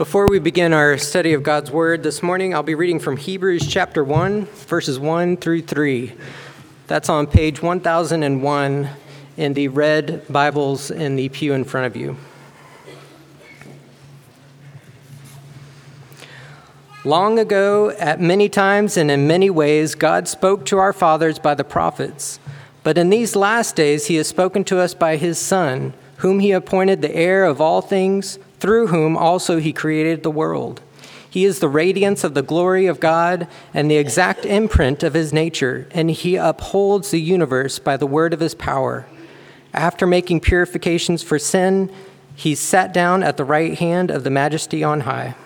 Before we begin our study of God's Word this morning, I'll be reading from Hebrews chapter 1, verses 1 through 3. That's on page 1001 in the red Bibles in the pew in front of you. Long ago, at many times and in many ways, God spoke to our fathers by the prophets. But in these last days, He has spoken to us by His Son, whom He appointed the heir of all things through whom also he created the world. He is the radiance of the glory of God and the exact imprint of his nature, and he upholds the universe by the word of his power. After making purifications for sin, he sat down at the right hand of the majesty on high.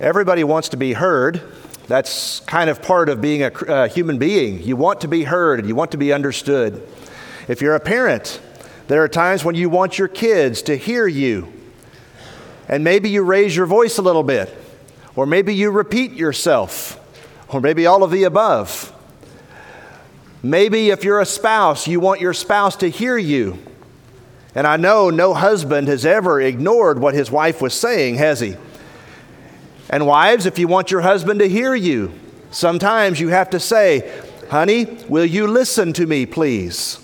Everybody wants to be heard. That's kind of part of being a, a uh, human being. You want to be heard and you want to be understood. If you're a parent, there are times when you want your kids to hear you. And maybe you raise your voice a little bit, or maybe you repeat yourself, or maybe all of the above. Maybe if you're a spouse, you want your spouse to hear you. And I know no husband has ever ignored what his wife was saying, has he? And wives, if you want your husband to hear you, sometimes you have to say, Honey, will you listen to me, please?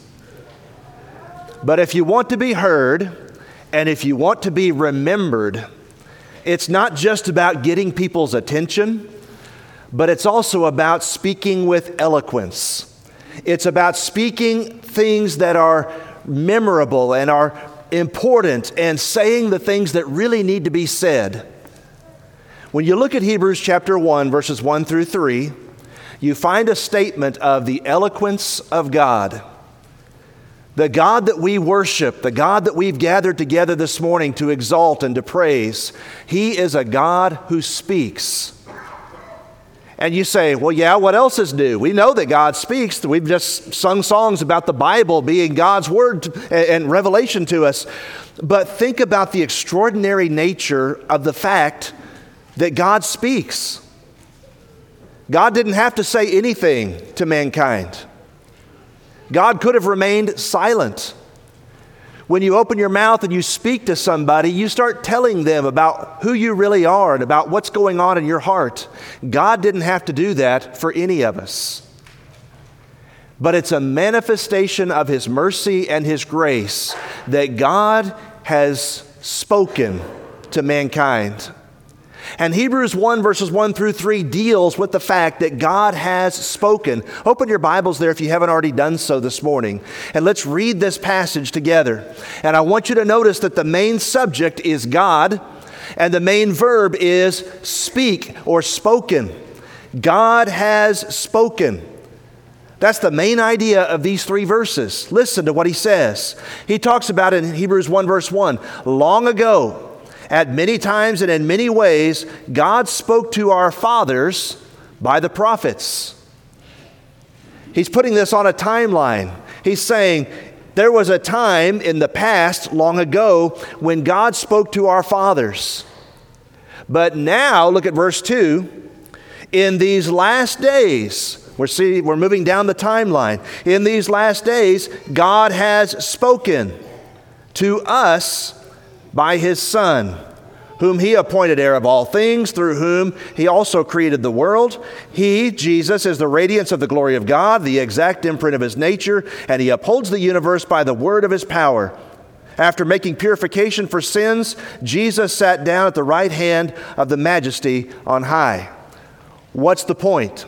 But if you want to be heard and if you want to be remembered, it's not just about getting people's attention, but it's also about speaking with eloquence. It's about speaking things that are memorable and are important and saying the things that really need to be said. When you look at Hebrews chapter 1, verses 1 through 3, you find a statement of the eloquence of God. The God that we worship, the God that we've gathered together this morning to exalt and to praise, He is a God who speaks. And you say, well, yeah, what else is new? We know that God speaks. We've just sung songs about the Bible being God's word and revelation to us. But think about the extraordinary nature of the fact that God speaks. God didn't have to say anything to mankind. God could have remained silent. When you open your mouth and you speak to somebody, you start telling them about who you really are and about what's going on in your heart. God didn't have to do that for any of us. But it's a manifestation of His mercy and His grace that God has spoken to mankind. And Hebrews 1, verses 1 through 3 deals with the fact that God has spoken. Open your Bibles there if you haven't already done so this morning. And let's read this passage together. And I want you to notice that the main subject is God, and the main verb is speak or spoken. God has spoken. That's the main idea of these three verses. Listen to what he says. He talks about it in Hebrews 1, verse 1. Long ago, at many times and in many ways, God spoke to our fathers by the prophets. He's putting this on a timeline. He's saying, there was a time in the past, long ago, when God spoke to our fathers. But now, look at verse 2. In these last days, we're, see, we're moving down the timeline. In these last days, God has spoken to us by his Son, whom he appointed heir of all things, through whom he also created the world. He, Jesus, is the radiance of the glory of God, the exact imprint of his nature, and he upholds the universe by the word of his power. After making purification for sins, Jesus sat down at the right hand of the majesty on high. What's the point?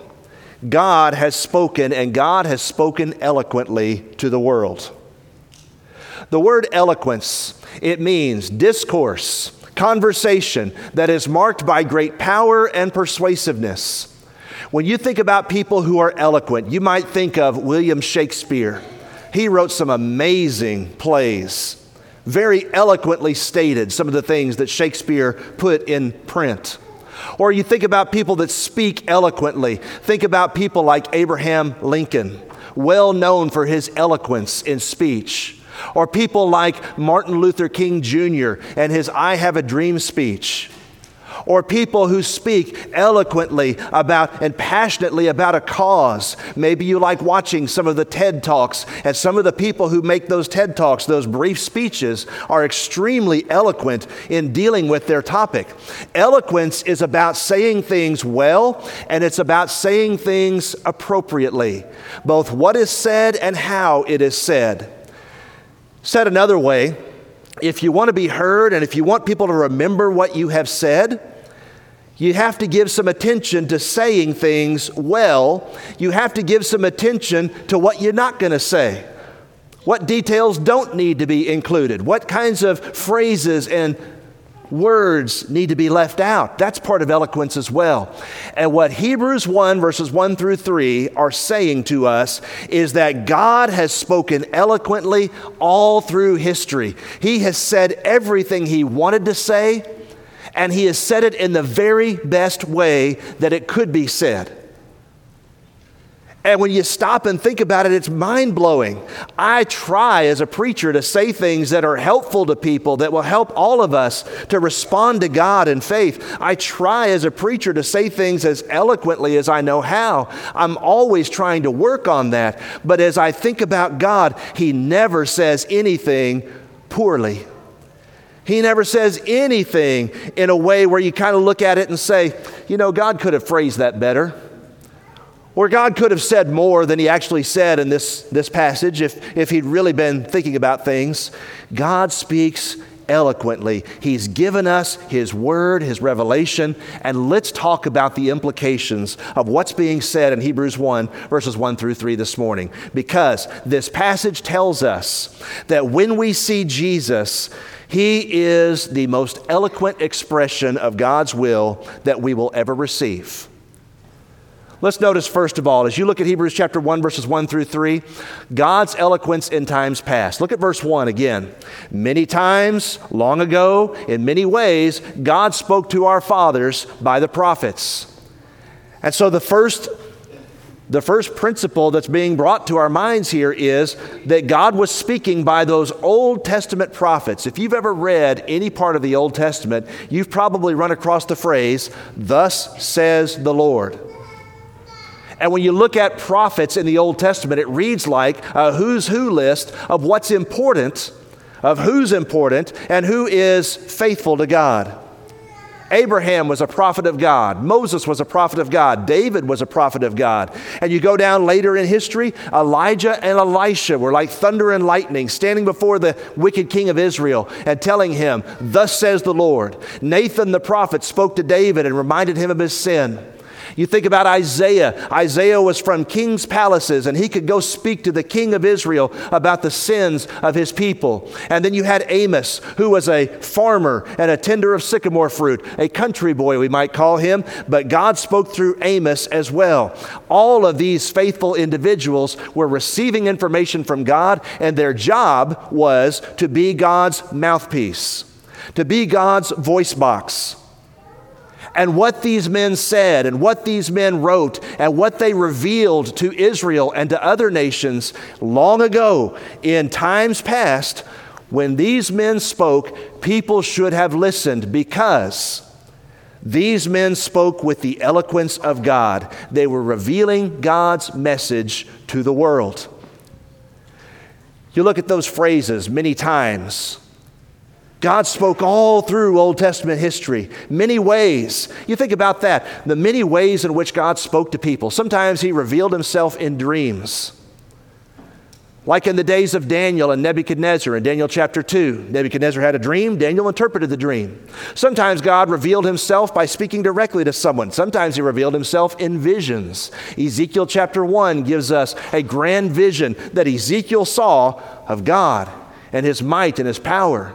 God has spoken, and God has spoken eloquently to the world. The word eloquence it means discourse, conversation that is marked by great power and persuasiveness. When you think about people who are eloquent, you might think of William Shakespeare. He wrote some amazing plays, very eloquently stated some of the things that Shakespeare put in print. Or you think about people that speak eloquently. Think about people like Abraham Lincoln, well known for his eloquence in speech. Or people like Martin Luther King Jr. and his I Have a Dream speech. or people who speak eloquently about and passionately about a cause. Maybe you like watching some of the TED Talks, and some of the people who make those TED Talks, those brief speeches, are extremely eloquent in dealing with their topic. Eloquence is about saying things well, and it's about saying things appropriately, both what is said and how it is said. Said another way, if you want to be heard and if you want people to remember what you have said, you have to give some attention to saying things well. You have to give some attention to what you're not going to say. What details don't need to be included? What kinds of phrases and words need to be left out? That's part of eloquence as well. And what Hebrews 1, verses 1 through 3 are saying to us is that God has spoken eloquently all through history. He has said everything He wanted to say and he has said it in the very best way that it could be said. And when you stop and think about it, it's mind blowing. I try as a preacher to say things that are helpful to people, that will help all of us to respond to God in faith. I try as a preacher to say things as eloquently as I know how. I'm always trying to work on that. But as I think about God, He never says anything poorly. He never says anything in a way where you kind of look at it and say, you know, God could have phrased that better. Or God could have said more than he actually said in this, this passage if, if he'd really been thinking about things. God speaks eloquently. He's given us His word, His revelation, and let's talk about the implications of what's being said in Hebrews 1, verses 1 through 3 this morning. Because this passage tells us that when we see Jesus, he is the most eloquent expression of God's will that we will ever receive. Let's notice, first of all, as you look at Hebrews chapter 1, verses 1 through 3, God's eloquence in times past. Look at verse 1 again. Many times, long ago, in many ways, God spoke to our fathers by the prophets. And so the first the first principle that's being brought to our minds here is that God was speaking by those Old Testament prophets. If you've ever read any part of the Old Testament, you've probably run across the phrase, Thus says the Lord. And when you look at prophets in the Old Testament, it reads like a who's who list of what's important, of who's important, and who is faithful to God. Abraham was a prophet of God. Moses was a prophet of God. David was a prophet of God. And you go down later in history, Elijah and Elisha were like thunder and lightning, standing before the wicked king of Israel and telling him, Thus says the Lord. Nathan the prophet spoke to David and reminded him of his sin. You think about Isaiah. Isaiah was from king's palaces, and he could go speak to the king of Israel about the sins of his people. And then you had Amos, who was a farmer and a tender of sycamore fruit, a country boy, we might call him, but God spoke through Amos as well. All of these faithful individuals were receiving information from God, and their job was to be God's mouthpiece, to be God's voice box and what these men said and what these men wrote and what they revealed to Israel and to other nations long ago in times past, when these men spoke, people should have listened because these men spoke with the eloquence of God. They were revealing God's message to the world. You look at those phrases many times God spoke all through Old Testament history, many ways. You think about that, the many ways in which God spoke to people. Sometimes He revealed Himself in dreams. Like in the days of Daniel and Nebuchadnezzar in Daniel chapter 2. Nebuchadnezzar had a dream, Daniel interpreted the dream. Sometimes God revealed himself by speaking directly to someone. Sometimes he revealed himself in visions. Ezekiel chapter 1 gives us a grand vision that Ezekiel saw of God and his might and his power.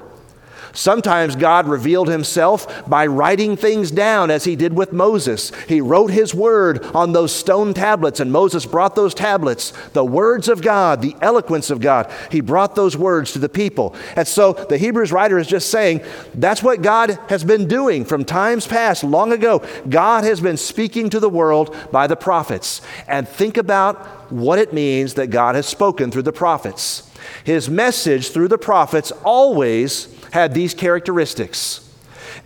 Sometimes God revealed himself by writing things down, as he did with Moses. He wrote his word on those stone tablets, and Moses brought those tablets, the words of God, the eloquence of God. He brought those words to the people. And so the Hebrews writer is just saying that's what God has been doing from times past, long ago. God has been speaking to the world by the prophets. And think about what it means that God has spoken through the prophets. His message through the prophets always had these characteristics.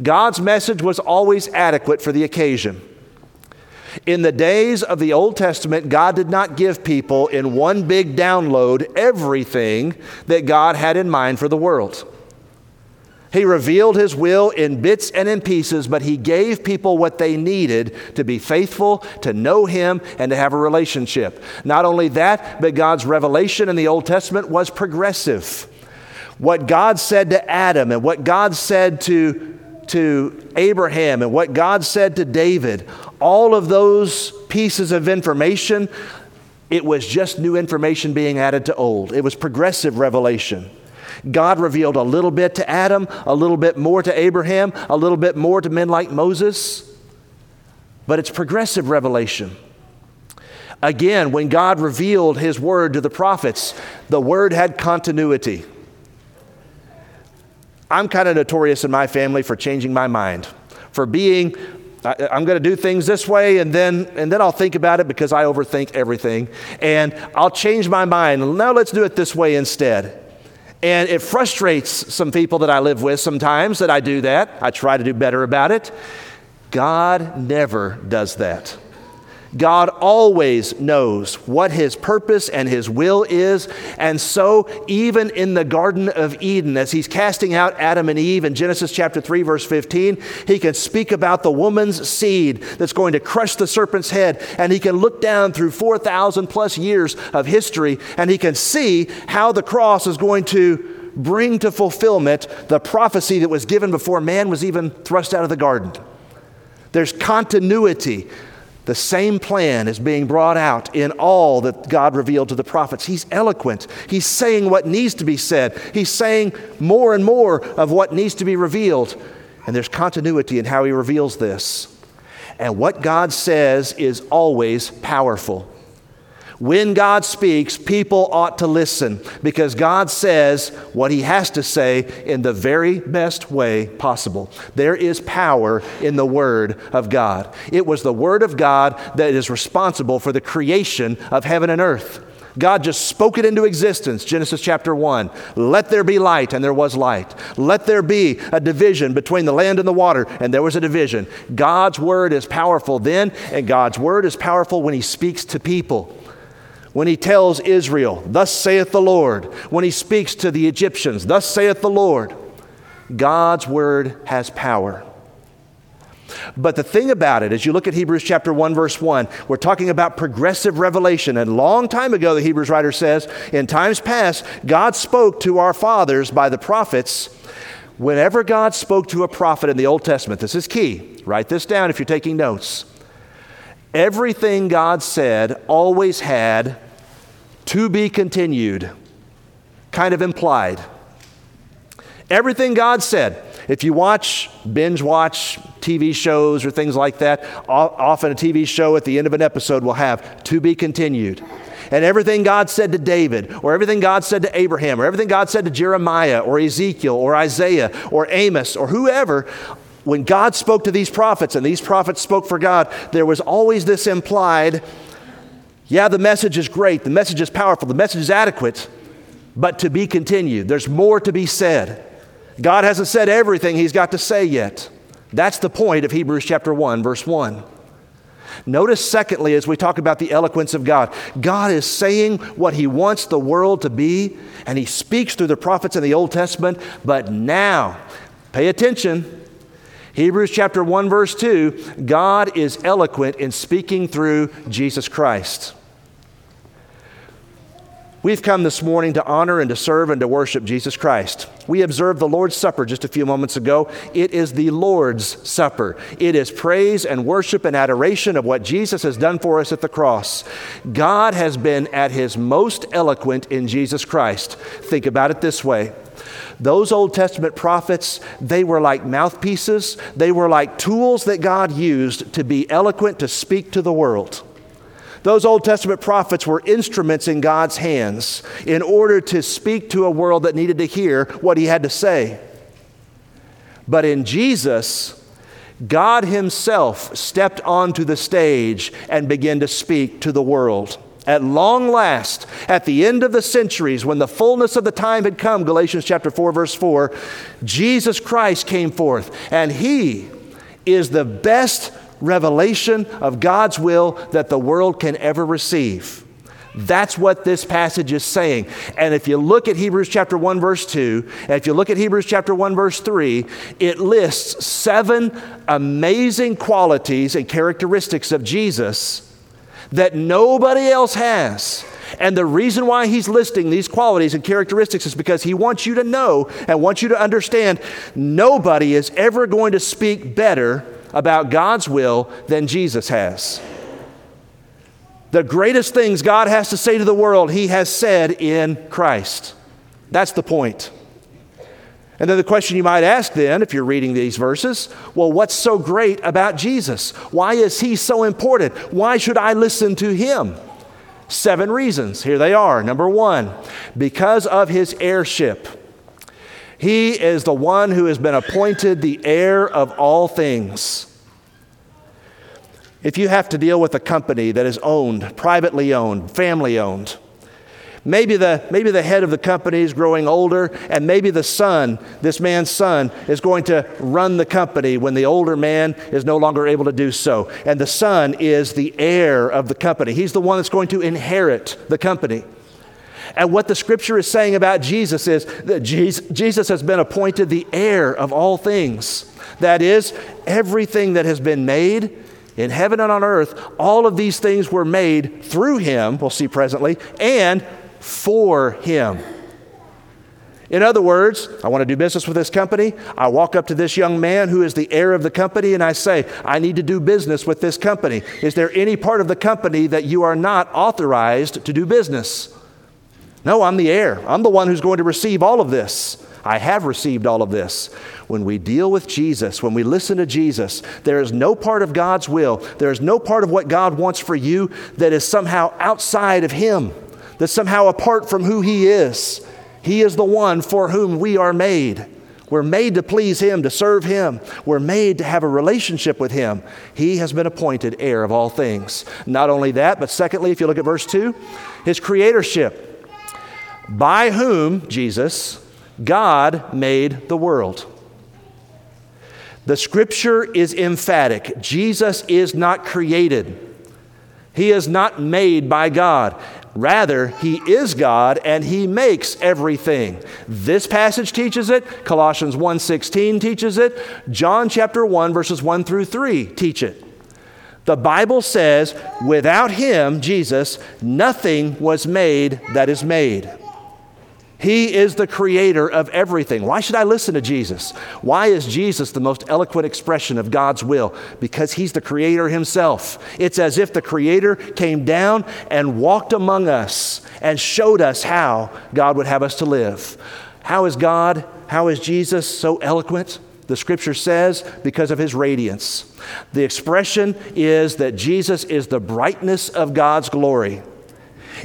God's message was always adequate for the occasion. In the days of the Old Testament, God did not give people in one big download everything that God had in mind for the world. He revealed his will in bits and in pieces, but he gave people what they needed to be faithful, to know him, and to have a relationship. Not only that, but God's revelation in the Old Testament was progressive. What God said to Adam and what God said to, to Abraham and what God said to David, all of those pieces of information, it was just new information being added to old. It was progressive revelation. God revealed a little bit to Adam, a little bit more to Abraham, a little bit more to men like Moses. But it's progressive revelation. Again, when God revealed his word to the prophets, the word had continuity. I'm kind of notorious in my family for changing my mind, for being I'm going to do things this way, and then, and then I'll think about it because I overthink everything. And I'll change my mind. Now let's do it this way instead. And it frustrates some people that I live with sometimes that I do that. I try to do better about it. God never does that. God always knows what his purpose and his will is. And so, even in the Garden of Eden, as he's casting out Adam and Eve in Genesis chapter 3, verse 15, he can speak about the woman's seed that's going to crush the serpent's head. And he can look down through 4,000 plus years of history and he can see how the cross is going to bring to fulfillment the prophecy that was given before man was even thrust out of the garden. There's continuity the same plan is being brought out in all that God revealed to the prophets. He's eloquent. He's saying what needs to be said. He's saying more and more of what needs to be revealed. And there's continuity in how he reveals this. And what God says is always powerful. When God speaks, people ought to listen because God says what He has to say in the very best way possible. There is power in the Word of God. It was the Word of God that is responsible for the creation of heaven and earth. God just spoke it into existence. Genesis chapter 1. Let there be light, and there was light. Let there be a division between the land and the water, and there was a division. God's word is powerful then, and God's word is powerful when He speaks to people when he tells Israel, Thus saith the Lord, when he speaks to the Egyptians, Thus saith the Lord, God's word has power. But the thing about it, as you look at Hebrews chapter 1, verse 1, we're talking about progressive revelation. And a long time ago, the Hebrews writer says, in times past, God spoke to our fathers by the prophets. Whenever God spoke to a prophet in the Old Testament, this is key. Write this down if you're taking notes. Everything God said always had to be continued, kind of implied. Everything God said. If you watch, binge watch TV shows or things like that, often a TV show at the end of an episode will have to be continued. And everything God said to David, or everything God said to Abraham, or everything God said to Jeremiah, or Ezekiel, or Isaiah, or Amos, or whoever, when God spoke to these prophets and these prophets spoke for God, there was always this implied yeah, the message is great, the message is powerful, the message is adequate, but to be continued. There's more to be said. God hasn't said everything He's got to say yet. That's the point of Hebrews chapter 1, verse 1. Notice, secondly, as we talk about the eloquence of God, God is saying what He wants the world to be, and He speaks through the prophets in the Old Testament. But now, pay attention. Hebrews chapter 1, verse 2 God is eloquent in speaking through Jesus Christ. We've come this morning to honor and to serve and to worship Jesus Christ. We observed the Lord's Supper just a few moments ago. It is the Lord's Supper. It is praise and worship and adoration of what Jesus has done for us at the cross. God has been at his most eloquent in Jesus Christ. Think about it this way. Those Old Testament prophets, they were like mouthpieces, they were like tools that God used to be eloquent to speak to the world. Those Old Testament prophets were instruments in God's hands in order to speak to a world that needed to hear what he had to say. But in Jesus, God Himself stepped onto the stage and began to speak to the world. at long last, at the end of the centuries, when the fullness of the time had come, Galatians chapter 4, verse 4, Jesus Christ came forth, and he is the best revelation of God's will that the world can ever receive. That's what this passage is saying. And if you look at Hebrews chapter 1 verse 2, and if you look at Hebrews chapter 1 verse 3, it lists seven amazing qualities and characteristics of Jesus that nobody else has. And the reason why he's listing these qualities and characteristics is because he wants you to know and wants you to understand nobody is ever going to speak better about God's will than Jesus has. The greatest things God has to say to the world, he has said in Christ. That's the point. And then the question you might ask then, if you're reading these verses, well, what's so great about Jesus? Why is he so important? Why should I listen to him? Seven reasons. Here they are. Number one, because of his heirship. He is the one who has been appointed the heir of all things. If you have to deal with a company that is owned, privately owned, family owned, Maybe the, maybe the head of the company is growing older, and maybe the son, this man's son, is going to run the company when the older man is no longer able to do so. And the son is the heir of the company. He's the one that's going to inherit the company. And what the scripture is saying about Jesus is that Jesus has been appointed the heir of all things. That is, everything that has been made in heaven and on earth, all of these things were made through him, we'll see presently, and for him. In other words, I want to do business with this company. I walk up to this young man who is the heir of the company and I say, I need to do business with this company. Is there any part of the company that you are not authorized to do business? No, I'm the heir. I'm the one who's going to receive all of this. I have received all of this. When we deal with Jesus, when we listen to Jesus, there is no part of God's will, there is no part of what God wants for you that is somehow outside of Him that's somehow apart from who He is. He is the one for whom we are made. We're made to please Him, to serve Him. We're made to have a relationship with Him. He has been appointed heir of all things. Not only that, but secondly, if you look at verse 2, His creatorship. By whom, Jesus, God made the world. The scripture is emphatic. Jesus is not created. He is not made by God. Rather, he is God and he makes everything. This passage teaches it, Colossians 1:16 teaches it, John chapter 1 verses 1 through 3 teach it. The Bible says, without him, Jesus, nothing was made that is made. He is the creator of everything. Why should I listen to Jesus? Why is Jesus the most eloquent expression of God's will? Because he's the creator himself. It's as if the creator came down and walked among us and showed us how God would have us to live. How is God, how is Jesus so eloquent? The scripture says, because of his radiance. The expression is that Jesus is the brightness of God's glory.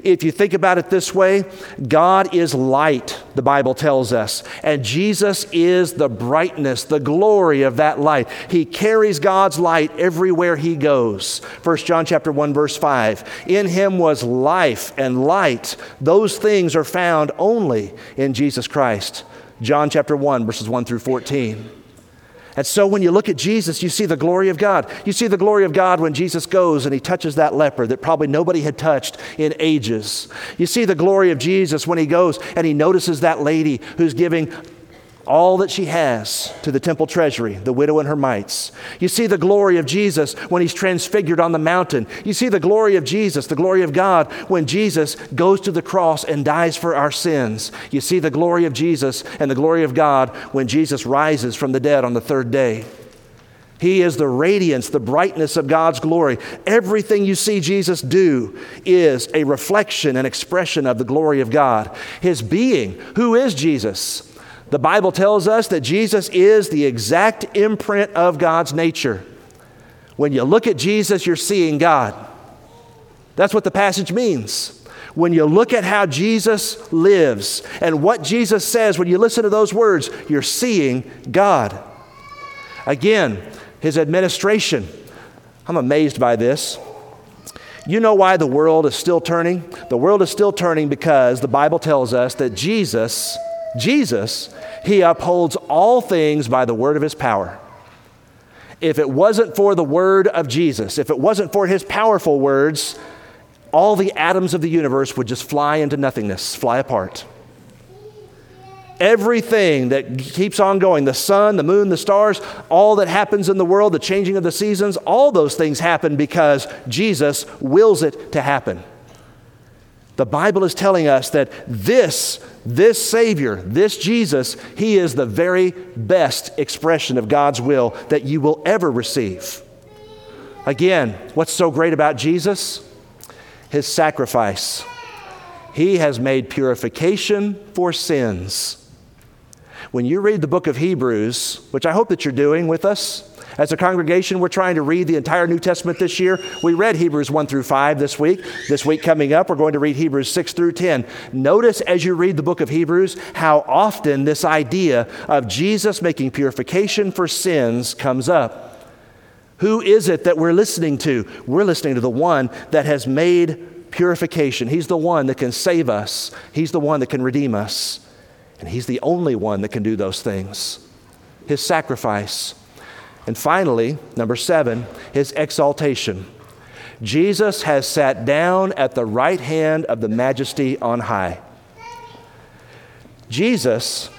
If you think about it this way, God is light, the Bible tells us, and Jesus is the brightness, the glory of that light. He carries God's light everywhere he goes. 1 John chapter 1 verse 5. In him was life and light. Those things are found only in Jesus Christ. John chapter 1 verses 1 through 14. And so when you look at Jesus, you see the glory of God. You see the glory of God when Jesus goes and he touches that leper that probably nobody had touched in ages. You see the glory of Jesus when he goes and he notices that lady who's giving all that she has to the temple treasury, the widow and her mites. You see the glory of Jesus when he's transfigured on the mountain. You see the glory of Jesus, the glory of God, when Jesus goes to the cross and dies for our sins. You see the glory of Jesus and the glory of God when Jesus rises from the dead on the third day. He is the radiance, the brightness of God's glory. Everything you see Jesus do is a reflection and expression of the glory of God. His being, who is Jesus? The Bible tells us that Jesus is the exact imprint of God's nature. When you look at Jesus, you're seeing God. That's what the passage means. When you look at how Jesus lives and what Jesus says, when you listen to those words, you're seeing God. Again, his administration. I'm amazed by this. You know why the world is still turning? The world is still turning because the Bible tells us that Jesus, Jesus, he upholds all things by the word of his power. If it wasn't for the word of Jesus, if it wasn't for his powerful words, all the atoms of the universe would just fly into nothingness, fly apart. Everything that keeps on going, the sun, the moon, the stars, all that happens in the world, the changing of the seasons, all those things happen because Jesus wills it to happen. The Bible is telling us that this, this Savior, this Jesus, He is the very best expression of God's will that you will ever receive. Again, what's so great about Jesus? His sacrifice. He has made purification for sins when you read the book of Hebrews, which I hope that you're doing with us, as a congregation, we're trying to read the entire New Testament this year. We read Hebrews 1 through 5 this week. This week coming up, we're going to read Hebrews 6 through 10. Notice as you read the book of Hebrews how often this idea of Jesus making purification for sins comes up. Who is it that we're listening to? We're listening to the one that has made purification. He's the one that can save us, He's the one that can redeem us. And He's the only one that can do those things. His sacrifice. And finally, number seven, His exaltation. Jesus has sat down at the right hand of the majesty on high. Jesus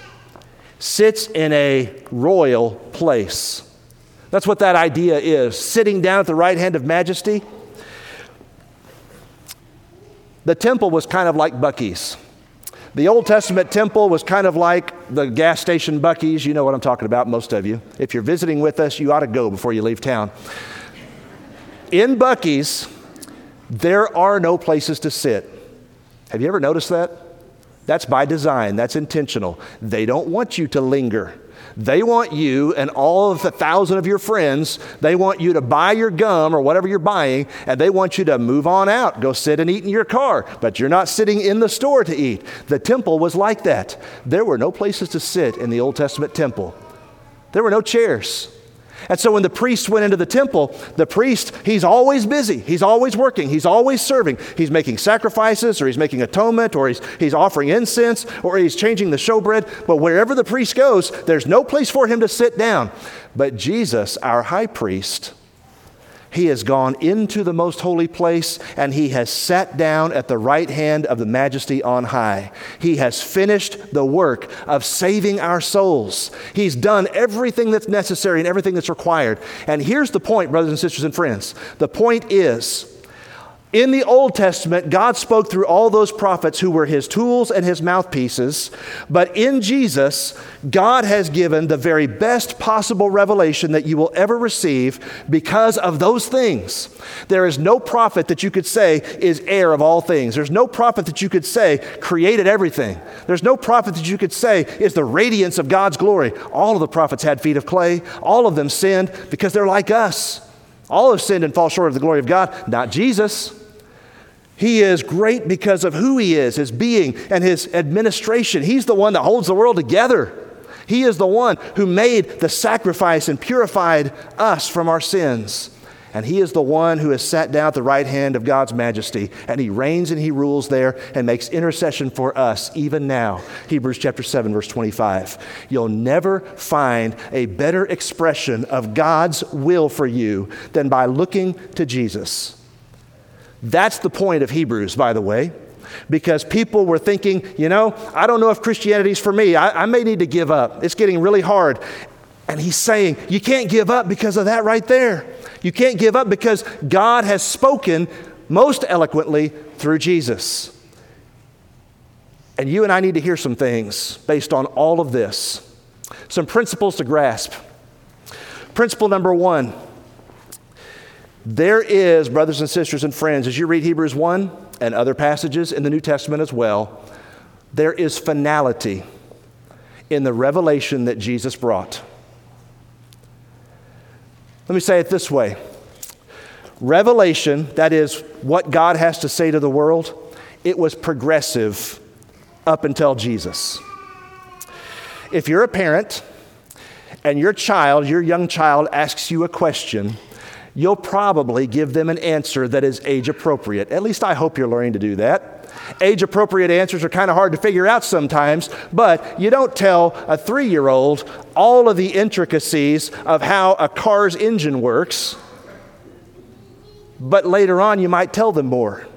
sits in a royal place. That's what that idea is sitting down at the right hand of majesty. The temple was kind of like Buc-ee's. The Old Testament temple was kind of like the gas station Buc-ee's. You know what I'm talking about, most of you. If you're visiting with us, you ought to go before you leave town. In Buc-ee's, there are no places to sit. Have you ever noticed that? That's by design, that's intentional. They don't want you to linger. They want you and all of the thousand of your friends, they want you to buy your gum or whatever you're buying, and they want you to move on out, go sit and eat in your car. But you're not sitting in the store to eat. The temple was like that. There were no places to sit in the Old Testament temple, there were no chairs. And so when the priest went into the temple, the priest, he's always busy. He's always working. He's always serving. He's making sacrifices or he's making atonement or he's, he's offering incense or he's changing the showbread. But wherever the priest goes, there's no place for him to sit down. But Jesus, our high priest, he has gone into the most holy place and he has sat down at the right hand of the majesty on high. He has finished the work of saving our souls. He's done everything that's necessary and everything that's required. And here's the point, brothers and sisters and friends the point is in the Old Testament, God spoke through all those prophets who were his tools and his mouthpieces. But in Jesus, God has given the very best possible revelation that you will ever receive because of those things. There is no prophet that you could say is heir of all things. There's no prophet that you could say created everything. There's no prophet that you could say is the radiance of God's glory. All of the prophets had feet of clay, all of them sinned because they're like us. All have sinned and fall short of the glory of God, not Jesus. He is great because of who he is, his being, and his administration. He's the one that holds the world together. He is the one who made the sacrifice and purified us from our sins. And he is the one who has sat down at the right hand of God's majesty, and he reigns and he rules there and makes intercession for us even now. Hebrews chapter 7, verse 25. You'll never find a better expression of God's will for you than by looking to Jesus. That's the point of Hebrews, by the way, because people were thinking, you know, I don't know if Christianity's for me. I, I may need to give up. It's getting really hard. And he's saying, you can't give up because of that right there. You can't give up because God has spoken most eloquently through Jesus. And you and I need to hear some things based on all of this. Some principles to grasp. Principle number one there is, brothers and sisters and friends, as you read Hebrews 1 and other passages in the New Testament as well, there is finality in the revelation that Jesus brought. Let me say it this way Revelation, that is what God has to say to the world, it was progressive up until Jesus. If you're a parent and your child, your young child, asks you a question, you'll probably give them an answer that is age appropriate. At least I hope you're learning to do that. Age appropriate answers are kind of hard to figure out sometimes, but you don't tell a three year old all of the intricacies of how a car's engine works, but later on you might tell them more.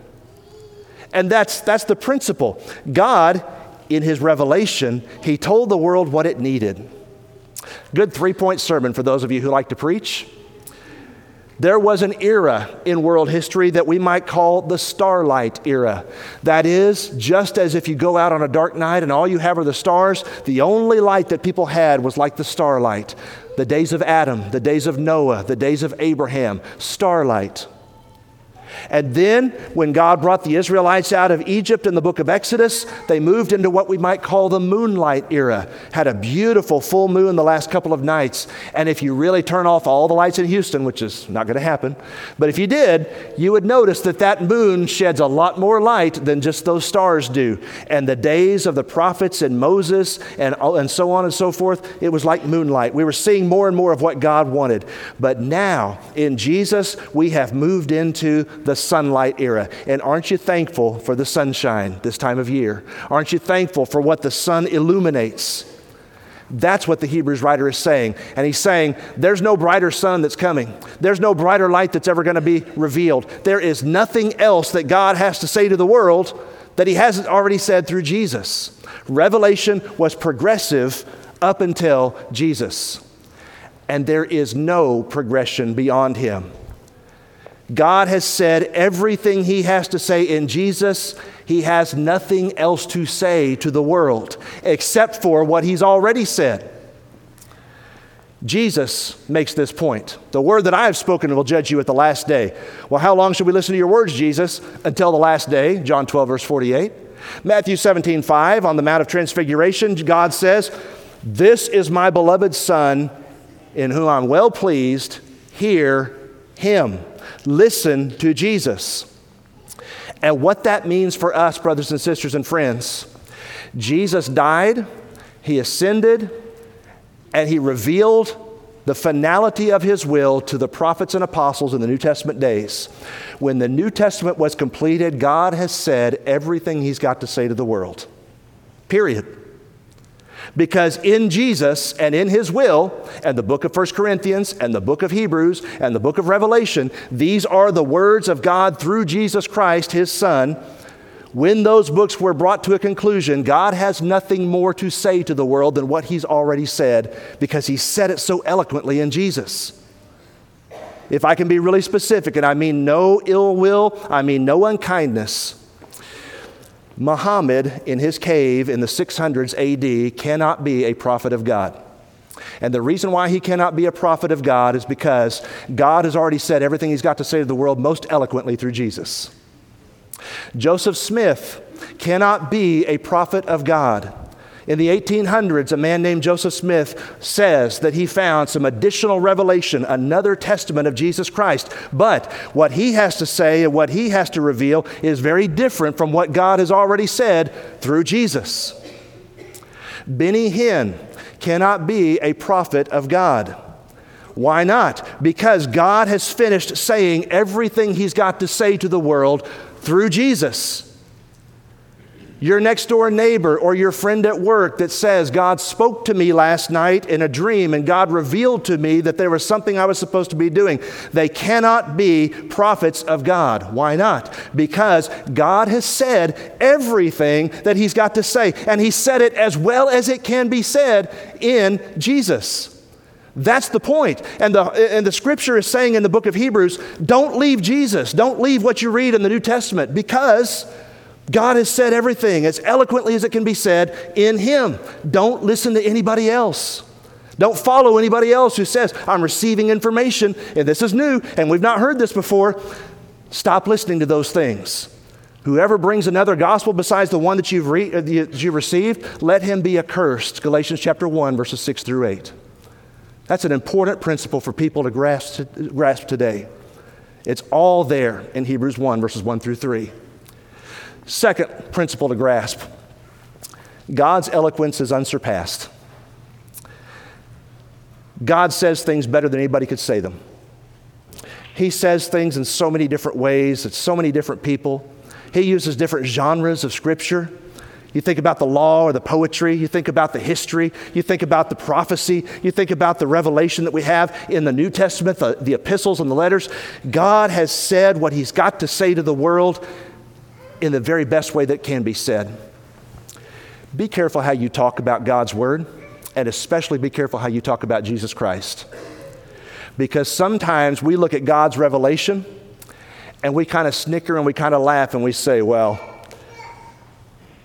And that's, that's the principle. God, in His revelation, He told the world what it needed. Good three point sermon for those of you who like to preach. There was an era in world history that we might call the starlight era. That is, just as if you go out on a dark night and all you have are the stars, the only light that people had was like the starlight. The days of Adam, the days of Noah, the days of Abraham, starlight. And then, when God brought the Israelites out of Egypt in the book of Exodus, they moved into what we might call the moonlight era. Had a beautiful full moon the last couple of nights. And if you really turn off all the lights in Houston, which is not going to happen, but if you did, you would notice that that moon sheds a lot more light than just those stars do. And the days of the prophets and Moses and, and so on and so forth, it was like moonlight. We were seeing more and more of what God wanted. But now, in Jesus, we have moved into the sunlight era. And aren't you thankful for the sunshine this time of year? Aren't you thankful for what the sun illuminates? That's what the Hebrews writer is saying. And he's saying, there's no brighter sun that's coming. There's no brighter light that's ever going to be revealed. There is nothing else that God has to say to the world that he hasn't already said through Jesus. Revelation was progressive up until Jesus. And there is no progression beyond him. God has said everything He has to say in Jesus. He has nothing else to say to the world except for what He's already said. Jesus makes this point. The word that I have spoken will judge you at the last day. Well, how long should we listen to your words, Jesus? Until the last day, John 12, verse 48. Matthew 17, 5, on the Mount of Transfiguration, God says, This is my beloved Son, in whom I'm well pleased. Hear him. Listen to Jesus. And what that means for us, brothers and sisters and friends, Jesus died, he ascended, and he revealed the finality of his will to the prophets and apostles in the New Testament days. When the New Testament was completed, God has said everything he's got to say to the world. Period. Because in Jesus and in His will, and the book of 1 Corinthians, and the book of Hebrews, and the book of Revelation, these are the words of God through Jesus Christ, His Son. When those books were brought to a conclusion, God has nothing more to say to the world than what He's already said because He said it so eloquently in Jesus. If I can be really specific, and I mean no ill will, I mean no unkindness. Muhammad, in his cave in the 600s AD, cannot be a prophet of God. And the reason why he cannot be a prophet of God is because God has already said everything he's got to say to the world most eloquently through Jesus. Joseph Smith cannot be a prophet of God in the 1800s, a man named Joseph Smith says that he found some additional revelation, another testament of Jesus Christ. But what he has to say and what he has to reveal is very different from what God has already said through Jesus. Benny Hinn cannot be a prophet of God. Why not? Because God has finished saying everything he's got to say to the world through Jesus your next door neighbor or your friend at work that says, God spoke to me last night in a dream and God revealed to me that there was something I was supposed to be doing. They cannot be prophets of God. Why not? Because God has said everything that He's got to say, and He said it as well as it can be said in Jesus. That's the point. And the, and the scripture is saying in the book of Hebrews don't leave Jesus. Don't leave what you read in the New Testament because God has said everything as eloquently as it can be said in Him. Don't listen to anybody else. Don't follow anybody else who says, I'm receiving information and this is new and we've not heard this before. Stop listening to those things. Whoever brings another gospel besides the one that you've, re- uh, that you've received, let him be accursed. Galatians chapter 1, verses 6 through 8. That's an important principle for people to grasp, to grasp today. It's all there in Hebrews 1, verses 1 through 3. Second principle to grasp God's eloquence is unsurpassed. God says things better than anybody could say them. He says things in so many different ways, it's so many different people. He uses different genres of Scripture. You think about the law or the poetry, you think about the history, you think about the prophecy, you think about the revelation that we have in the New Testament, the, the epistles and the letters. God has said what He's got to say to the world in the very best way that can be said. Be careful how you talk about God's Word, and especially be careful how you talk about Jesus Christ. Because sometimes we look at God's revelation and we kind of snicker and we kind of laugh and we say, well,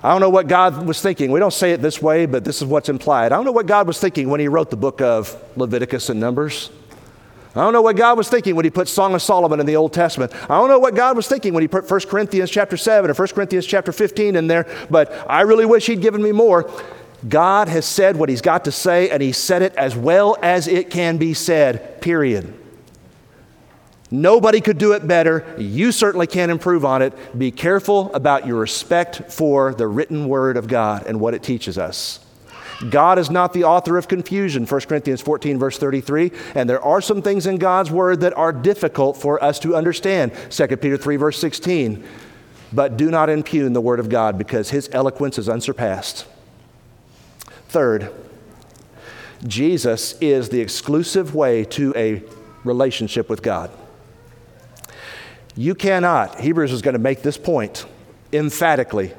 I don't know what God was thinking. We don't say it this way, but this is what's implied. I don't know what God was thinking when He wrote the book of Leviticus and Numbers. I don't know what God was thinking when He put Song of Solomon in the Old Testament. I don't know what God was thinking when He put 1 Corinthians chapter 7 or 1 Corinthians chapter 15 in there, but I really wish He'd given me more. God has said what He's got to say, and He said it as well as it can be said, period. Nobody could do it better. You certainly can't improve on it. Be careful about your respect for the written word of God and what it teaches us. God is not the author of confusion, 1 Corinthians 14, verse 33. And there are some things in God's word that are difficult for us to understand, 2 Peter 3, verse 16. But do not impugn the word of God because his eloquence is unsurpassed. Third, Jesus is the exclusive way to a relationship with God. You cannot, Hebrews is going to make this point emphatically.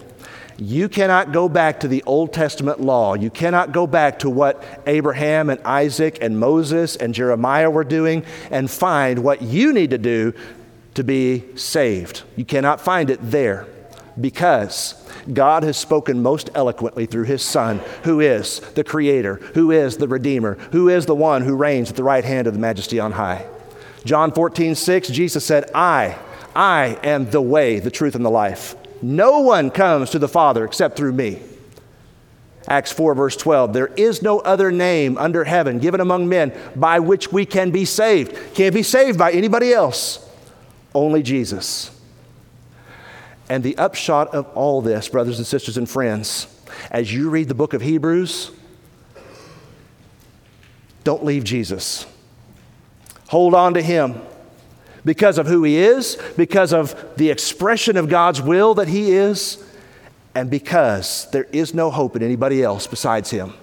You cannot go back to the Old Testament law. You cannot go back to what Abraham and Isaac and Moses and Jeremiah were doing and find what you need to do to be saved. You cannot find it there because God has spoken most eloquently through his Son, who is the Creator, who is the Redeemer, who is the one who reigns at the right hand of the Majesty on high. John 14, 6, Jesus said, I I am the way, the truth, and the life. No one comes to the Father except through me. Acts 4, verse 12. There is no other name under heaven given among men by which we can be saved. Can't be saved by anybody else, only Jesus. And the upshot of all this, brothers and sisters and friends, as you read the book of Hebrews, don't leave Jesus. Hold on to him because of who he is, because of the expression of God's will that he is, and because there is no hope in anybody else besides him.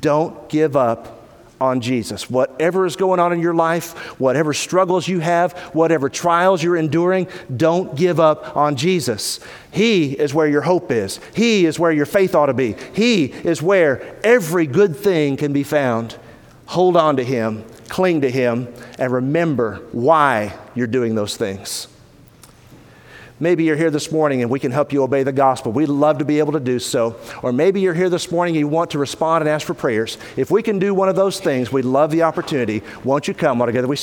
Don't give up on Jesus. Whatever is going on in your life, whatever struggles you have, whatever trials you're enduring, don't give up on Jesus. He is where your hope is. He is where your faith ought to be. He is where every good thing can be found. Hold on to Him cling to Him, and remember why you're doing those things. Maybe you're here this morning and we can help you obey the gospel. We'd love to be able to do so. Or maybe you're here this morning and you want to respond and ask for prayers. If we can do one of those things, we'd love the opportunity. Won't you come while together we